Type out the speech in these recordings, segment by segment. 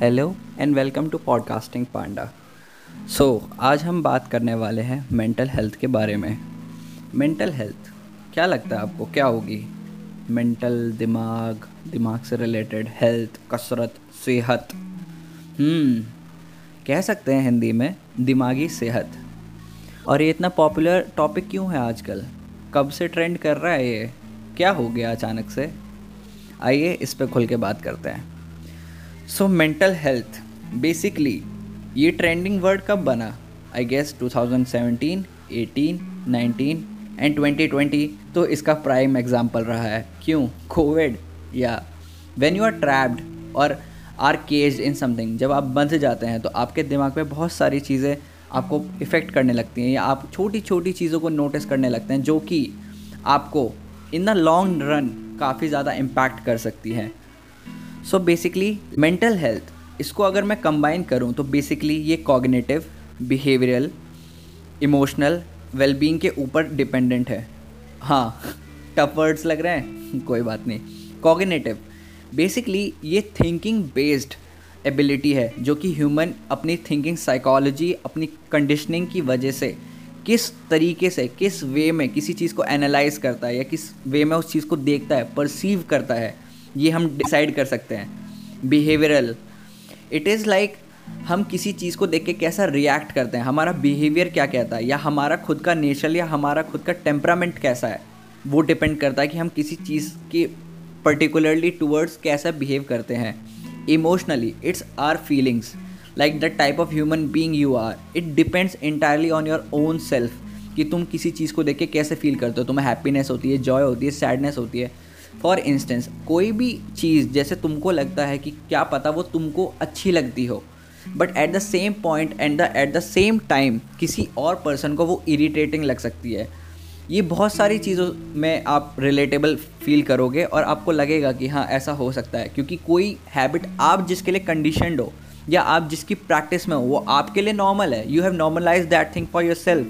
Hello and welcome to podcasting panda so आज हम बात करने वाले हैं मेंटल हेल्थ के बारे में। मेंटल हेल्थ क्या लगता है आपको? क्या होगी? मेंटल दिमाग दिमाग से रिलेटेड हेल्थ कसरत, सेहत। हम्म कह सकते हैं हिंदी में दिमागी सेहत। और ये इतना पॉपुलर टॉपिक क्यों है आजकल? कब से ट्रेंड कर रहा है ये? क्या हो गया अचानक से? आइए इस पर खुल के बात करते हैं। सो मेंटल हेल्थ बेसिकली ये ट्रेंडिंग वर्ड कब बना? आई गेस 2017, 18, 19 एंड 2020 तो इसका प्राइम एग्ज़ाम्पल रहा है। क्यों? कोविड या वेन यू आर ट्रैप्ड और आर केज इन समथिंग जब आप बंध जाते हैं तो आपके दिमाग में बहुत सारी चीज़ें आपको इफ़ेक्ट करने लगती हैं या आप छोटी छोटी चीज़ों को नोटिस करने लगते हैं जो कि आपको इन द लॉन्ग रन काफ़ी ज़्यादा इम्पैक्ट कर सकती है। सो बेसिकली मेंटल हेल्थ इसको अगर मैं कंबाइन करूँ तो बेसिकली ये कॉग्नेटिव बिहेवियरल इमोशनल वेलबींग के ऊपर डिपेंडेंट है। हाँ टफ वर्ड्स लग रहे हैं? कोई बात नहीं। कॉग्नेटिव बेसिकली ये थिंकिंग बेस्ड एबिलिटी है, जो कि ह्यूमन अपनी थिंकिंग साइकोलॉजी अपनी कंडीशनिंग की वजह से किस तरीके से, किस वे में किसी चीज़ को एनालाइज करता है या किस वे में उस चीज़ को देखता है परसीव करता है ये हम डिसाइड कर सकते हैं। बिहेवियरल इट इज़ लाइक हम किसी चीज़ को देख के कैसा रिएक्ट करते हैं। हमारा बिहेवियर क्या कहता है? या हमारा खुद का नेचर या हमारा खुद का टेम्परामेंट कैसा है? वो डिपेंड करता है कि हम किसी चीज़ के पर्टिकुलरली टूवर्ड्स कैसा बिहेव करते हैं। Emotionally it's our feelings like the type of human being you are it depends entirely on your own self कि तुम किसी चीज़ को देख के कैसे फील करते हो। तुम्हें हैप्पीनेस होती है जॉय होती है सैडनेस होती है। फॉर इंस्टेंस कोई भी चीज़, जैसे तुमको लगता है कि क्या पता वो तुमको अच्छी लगती हो but at the same point and the at the same time किसी और पर्सन को वो इरीटेटिंग लग सकती है। ये बहुत सारी चीज़ों में आप रिलेटेबल फील करोगे और आपको लगेगा कि हाँ ऐसा हो सकता है। क्योंकि कोई हैबिट आप जिसके लिए कंडीशनड हो, या आप जिसकी प्रैक्टिस में हो, वो आपके लिए नॉर्मल है। You have normalize that thing for yourself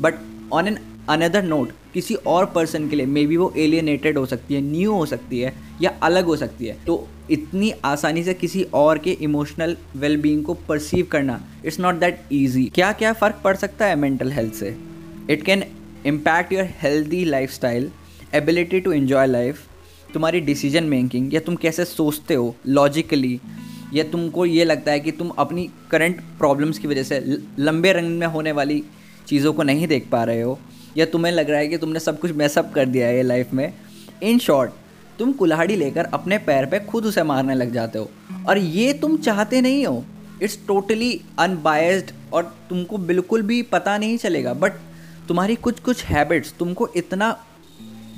but on an another note किसी और पर्सन के लिए मे बी वो एलियनेटेड हो सकती है न्यू हो सकती है, या अलग हो सकती है। तो इतनी आसानी से किसी और के इमोशनल वेलबींग को परसीव करना इट्स नॉट दैट ईजी क्या क्या फ़र्क पड़ सकता है मेंटल हेल्थ से? It can impact your healthy lifestyle ability to enjoy life तुम्हारी डिसीज़न मेकिंग या तुम कैसे सोचते हो लॉजिकली या तुमको ये लगता है कि तुम अपनी करंट प्रॉब्लम्स की वजह से लंबे रंग में होने वाली चीज़ों को नहीं देख पा रहे हो। या तुम्हें लग रहा है कि तुमने सब कुछ मैसअप कर दिया है ये लाइफ में? इन शॉर्ट तुम कुल्हाड़ी लेकर अपने पैर पे खुद उसे मारने लग जाते हो। और ये तुम चाहते नहीं हो। इट्स टोटली अनबायस्ड और तुमको बिल्कुल भी पता नहीं चलेगा। बट तुम्हारी कुछ कुछ हैबिट्स तुमको इतना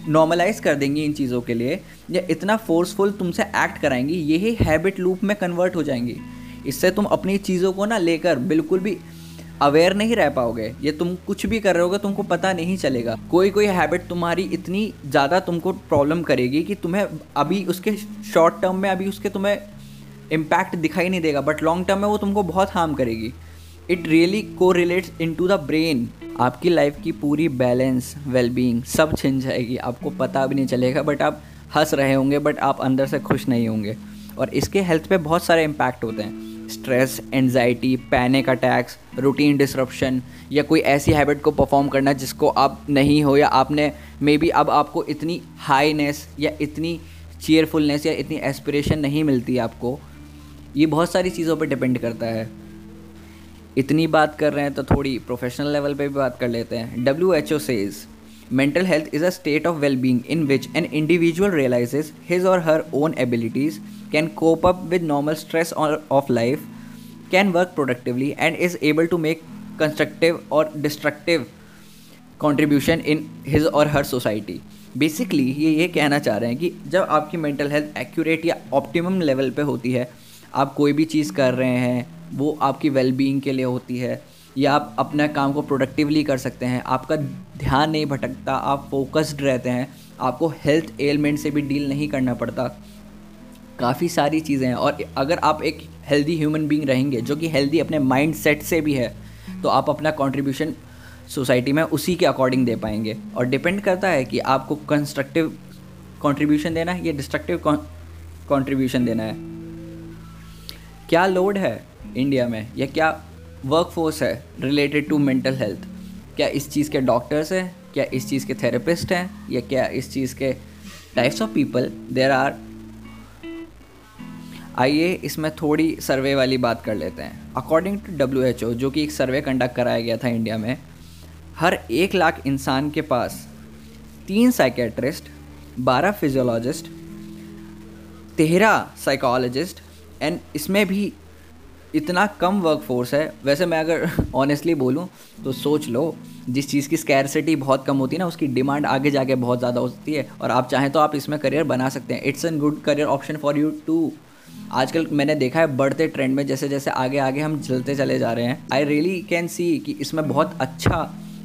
नॉर्मलाइज कर देंगी इन चीज़ों के लिए, या इतना फोर्सफुल तुमसे एक्ट कराएँगी, यही हैबिट लूप में कन्वर्ट हो जाएँगी। इससे तुम अपनी चीज़ों को ना लेकर बिल्कुल भी अवेयर नहीं रह पाओगे। ये तुम कुछ भी कर रहे होगे, तुमको पता नहीं चलेगा। कोई कोई हैबिट तुम्हारी इतनी ज़्यादा तुमको प्रॉब्लम करेगी कि तुम्हें अभी उसके शॉर्ट टर्म में, अभी उसके तुम्हें इम्पैक्ट दिखाई नहीं देगा बट लॉन्ग टर्म में वो तुमको बहुत हार्म करेगी। It really correlates into the brain आपकी लाइफ की पूरी बैलेंस वेलबींग सब छिन जाएगी। आपको पता भी नहीं चलेगा बट आप हंस रहे होंगे बट आप अंदर से खुश नहीं होंगे। और इसके हेल्थ पे बहुत सारे इम्पैक्ट होते हैं। Stress anxiety panic attacks routine disruption या कोई ऐसी हैबिट को परफॉर्म करना जिसको आप नहीं हो या आपने मे बी अब आपको इतनी हाईनेस या इतनी चेयरफुलनेस या इतनी एस्पिरेशन नहीं मिलती आपको, ये बहुत सारी चीज़ों पर डिपेंड करता है। इतनी बात कर रहे हैं तो थोड़ी प्रोफेशनल लेवल पे भी बात कर लेते हैं। W H O says mental health is a state of well being in which an individual realizes his or her own abilities can cope up with normal stress of life can work productively and is able to make constructive or destructive contribution in his or her society basically ये ये कहना चाह रहे हैं कि जब आपकी mental health accurate या ऑप्टिमम लेवल पे होती है, आप कोई भी चीज़ कर रहे हैं, वो आपकी वेलबींग के लिए होती है या आप अपने काम को प्रोडक्टिवली कर सकते हैं। आपका ध्यान नहीं भटकता, आप फोकस्ड रहते हैं। आपको हेल्थ एलिमेंट से भी डील नहीं करना पड़ता। काफ़ी सारी चीज़ें हैं और अगर आप एक हेल्दी ह्यूमन बींग रहेंगे, जो कि हेल्दी अपने माइंड सेट से भी है तो आप अपना कॉन्ट्रीब्यूशन सोसाइटी में उसी के अकॉर्डिंग दे पाएँगे। और डिपेंड करता है कि आपको कंस्ट्रक्टिव कंट्रीब्यूशन देना है या डिस्ट्रक्टिव कंट्रीब्यूशन देना है। क्या लोड है इंडिया में या क्या वर्क फोर्स है रिलेटेड टू मेंटल हेल्थ क्या इस चीज़ के डॉक्टर्स हैं? क्या इस चीज़ के थेरेपिस्ट हैं? या क्या इस चीज़ के types of people there are आइए इसमें थोड़ी सर्वे वाली बात कर लेते हैं। According to W H O जो कि एक सर्वे कंडक्ट कराया गया था इंडिया में, हर एक लाख इंसान के पास तीन साइकेट्रिस्ट बारह फिजियोलॉजिस्ट तेरह साइकोलॉजिस्ट एंड इसमें भी इतना कम वर्क फोर्स है। वैसे मैं अगर ऑनेस्टली बोलूँ तो सोच लो, जिस चीज़ की स्कैरसिटी बहुत कम होती है ना, उसकी डिमांड आगे जाके बहुत ज़्यादा होती है। और आप चाहें तो आप इसमें करियर बना सकते हैं। It's an good career option for you too आजकल मैंने देखा है बढ़ते ट्रेंड में, जैसे जैसे आगे आगे हम चलते चले जा रहे हैं। आई रियली कैन सी कि इसमें बहुत अच्छा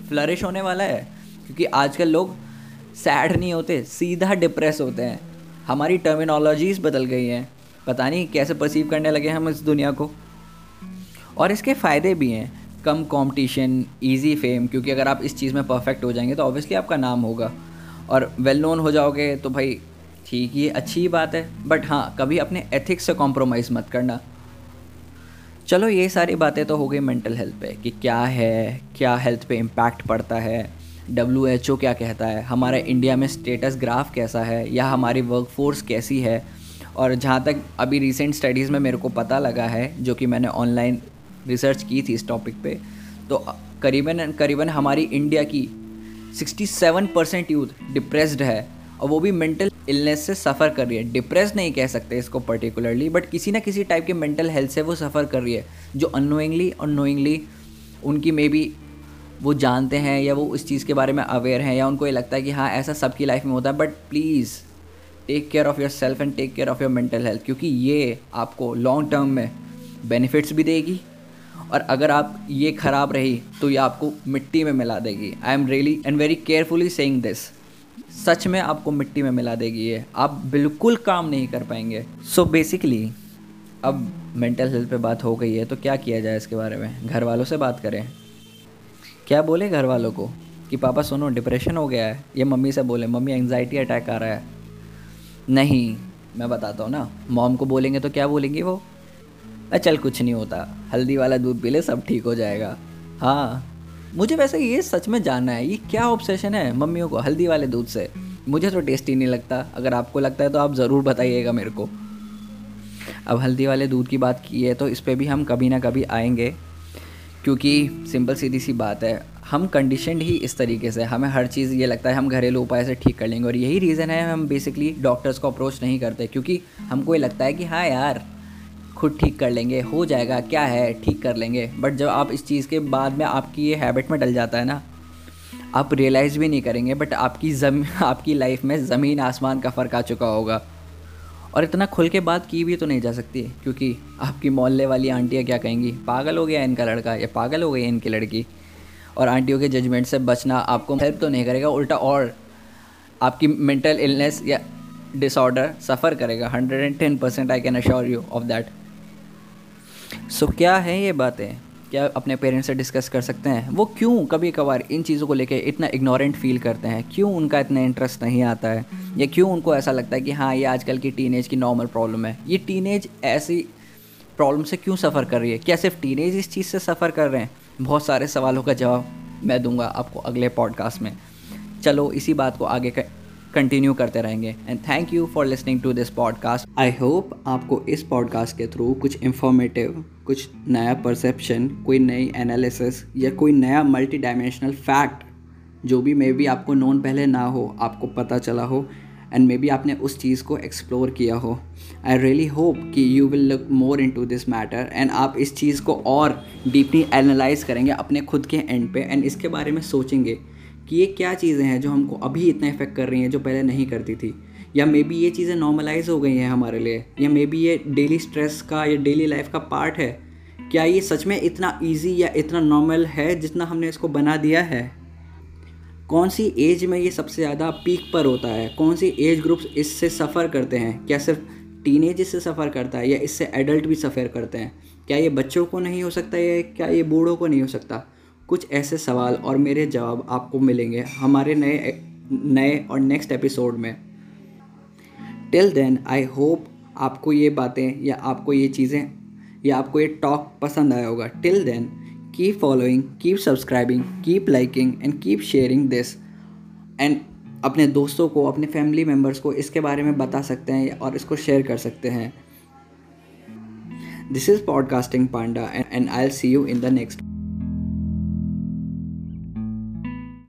फ्लरिश होने वाला है। क्योंकि आजकल लोग सैड नहीं होते, सीधा डिप्रेस होते हैं। हमारी टर्मिनोलॉजीज बदल गई हैं। पता नहीं कैसे परसीव करने लगे हम इस दुनिया को। और इसके फ़ायदे भी हैं। कम कंपटीशन इजी फेम क्योंकि अगर आप इस चीज़ में परफेक्ट हो जाएँगे तो ऑब्वियसली आपका नाम होगा। और वेल नोन हो जाओगे तो भाई ठीक, ये अच्छी बात है। बट हाँ कभी अपने एथिक्स से कॉम्प्रोमाइज़ मत करना। चलो, ये सारी बातें तो हो गई मेंटल हेल्थ पे, कि क्या है, क्या हेल्थ पे इम्पैक्ट पड़ता है। डब्ल्यू एच ओ क्या कहता है? हमारे इंडिया में स्टेटस ग्राफ कैसा है? या हमारी वर्क फोर्स कैसी है? और जहाँ तक अभी रिसेंट स्टडीज़ में मेरे को पता लगा है, जो कि मैंने ऑनलाइन रिसर्च की थी इस टॉपिक पे तो करीबन करीबन हमारी इंडिया की 67 परसेंट यूथ डिप्रेस्ड है और वो भी मेंटल इलनेस से सफ़र कर रही है। डिप्रेस नहीं कह सकते इसको पर्टिकुलरली बट किसी ना किसी टाइप के मेंटल हेल्थ से वो सफ़र कर रही है, जो अनोइंगली और नोइंगली उनकी मे बी वो जानते हैं या वो उस चीज़ के बारे में अवेयर हैं या उनको ये लगता है कि हाँ ऐसा सबकी लाइफ में होता है but please take care of yourself and take care of your mental health क्योंकि ये आपको लॉन्ग टर्म में बेनिफिट्स भी देगी और अगर आप ये ख़राब रही तो ये आपको मिट्टी में मिला देगी। I am really and very carefully saying this सच में आपको मिट्टी में मिला देगी ये। आप बिल्कुल काम नहीं कर पाएँगे। सो so बेसिकली अब मेंटल हेल्थ पे बात हो गई है तो क्या किया जाए इसके बारे में? घर वालों से बात करें। क्या बोले घर वालों को? कि पापा, सुनो डिप्रेशन हो गया है। ये मम्मी से बोले, मम्मी एंगजाइटी अटैक आ रहा है। नहीं, मैं बताता हूँ ना। मॉम को बोलेंगे तो क्या बोलेंगी वो? चल कुछ नहीं होता। हल्दी वाला दूध पी ले, सब ठीक हो जाएगा। हाँ मुझे वैसे ये सच में जानना है, ये क्या ऑब्सेशन है मम्मियों को हल्दी वाले दूध से? मुझे तो टेस्टी नहीं लगता। अगर आपको लगता है तो आप ज़रूर बताइएगा मेरे को। अब हल्दी वाले दूध की बात की है तो इस पर भी हम कभी ना कभी आएँगे, क्योंकि सिंपल सीधी सी बात है। हम कंडीशन ही इस तरीके से, हमें हर चीज़, ये लगता है हम घरेलू उपाय से ठीक कर लेंगे। और यही रीज़न है, हम बेसिकली डॉक्टर्स को अप्रोच नहीं करते, क्योंकि हमको ये लगता है कि हाँ यार खुद ठीक कर लेंगे, हो जाएगा, क्या है, ठीक कर लेंगे। बट जब आप इस चीज़ के बाद में आपकी ये हैबिट में डल जाता है ना, आप रियलाइज़ भी नहीं करेंगे बट आपकी जम, आपकी लाइफ में ज़मीन आसमान का फ़र्क आ चुका होगा। और इतना खुल के बात की भी तो नहीं जा सकती, क्योंकि आपकी मोहल्ले वाली आंटियाँ क्या कहेंगी? पागल हो गया इनका लड़का, या पागल हो गई इनकी लड़की। और आंटियों के जजमेंट से बचना आपको हेल्प तो नहीं करेगा, उल्टा और आपकी मेंटल इलनेस या डिसऑर्डर सफ़र करेगा hundred and ten percent I can assure you of that so क्या है ये बातें? क्या अपने पेरेंट्स से डिस्कस कर सकते हैं? वो क्यों कभी कभार इन चीज़ों को लेके इतना इग्नोरेंट फील करते हैं? क्यों उनका इतना इंटरेस्ट नहीं आता है? या क्यों उनको ऐसा लगता है कि हाँ ये आजकल की टीनेज की नॉर्मल प्रॉब्लम है? ये टीनेज ऐसी प्रॉब्लम से क्यों सफ़र कर रही है? क्या सिर्फ़ टीनेज इस चीज़ से सफ़र कर रहे हैं? बहुत सारे सवालों का जवाब मैं दूँगा आपको अगले पॉडकास्ट में। चलो, इसी बात को आगे कंटिन्यू करते रहेंगे। And thank you for listening to this podcast I hope आपको इस पॉडकास्ट के थ्रू कुछ इन्फॉर्मेटिव कुछ नया परसेप्शन कोई नई एनालिसिस या कोई नया मल्टी डायमेंशनल फैक्ट जो भी मे बी आपको नोन पहले ना हो, आपको पता चला हो एंड मे बी आपने उस चीज़ को एक्सप्लोर किया हो। आई रियली होप कि you will look more into this matter and आप इस चीज़ को और डीपली एनालाइज करेंगे अपने खुद के एंड पे एंड इसके बारे में सोचेंगे कि ये क्या चीज़ें हैं जो हमको अभी इतना इफ़ेक्ट कर रही हैं, जो पहले नहीं करती थी। या मे बी ये चीज़ें नॉर्मलाइज हो गई हैं हमारे लिए, या मे बी ये डेली स्ट्रेस का, या डेली लाइफ का पार्ट है, क्या ये सच में इतना ईजी या इतना नॉर्मल है जितना हमने इसको बना दिया है? कौन सी एज में ये सबसे ज़्यादा पीक पर होता है? कौन सी एज ग्रुप्स इससे सफ़र करते हैं? क्या सिर्फ़ टीन एज इससे सफ़र करता है या इससे एडल्ट भी सफ़र करते हैं? क्या ये बच्चों को नहीं हो सकता या क्या ये बूढ़ों को नहीं हो सकता? कुछ ऐसे सवाल और मेरे जवाब आपको मिलेंगे हमारे नए नए और नेक्स्ट एपिसोड में। टिल देन आई होप आपको ये बातें या आपको ये चीज़ें या आपको ये टॉक पसंद आया होगा। Till then keep following keep subscribing keep liking and keep sharing this and अपने दोस्तों को, अपने फैमिली मेंबर्स को इसके बारे में बता सकते हैं और इसको शेयर कर सकते हैं। This is podcasting panda and I'll see you in the next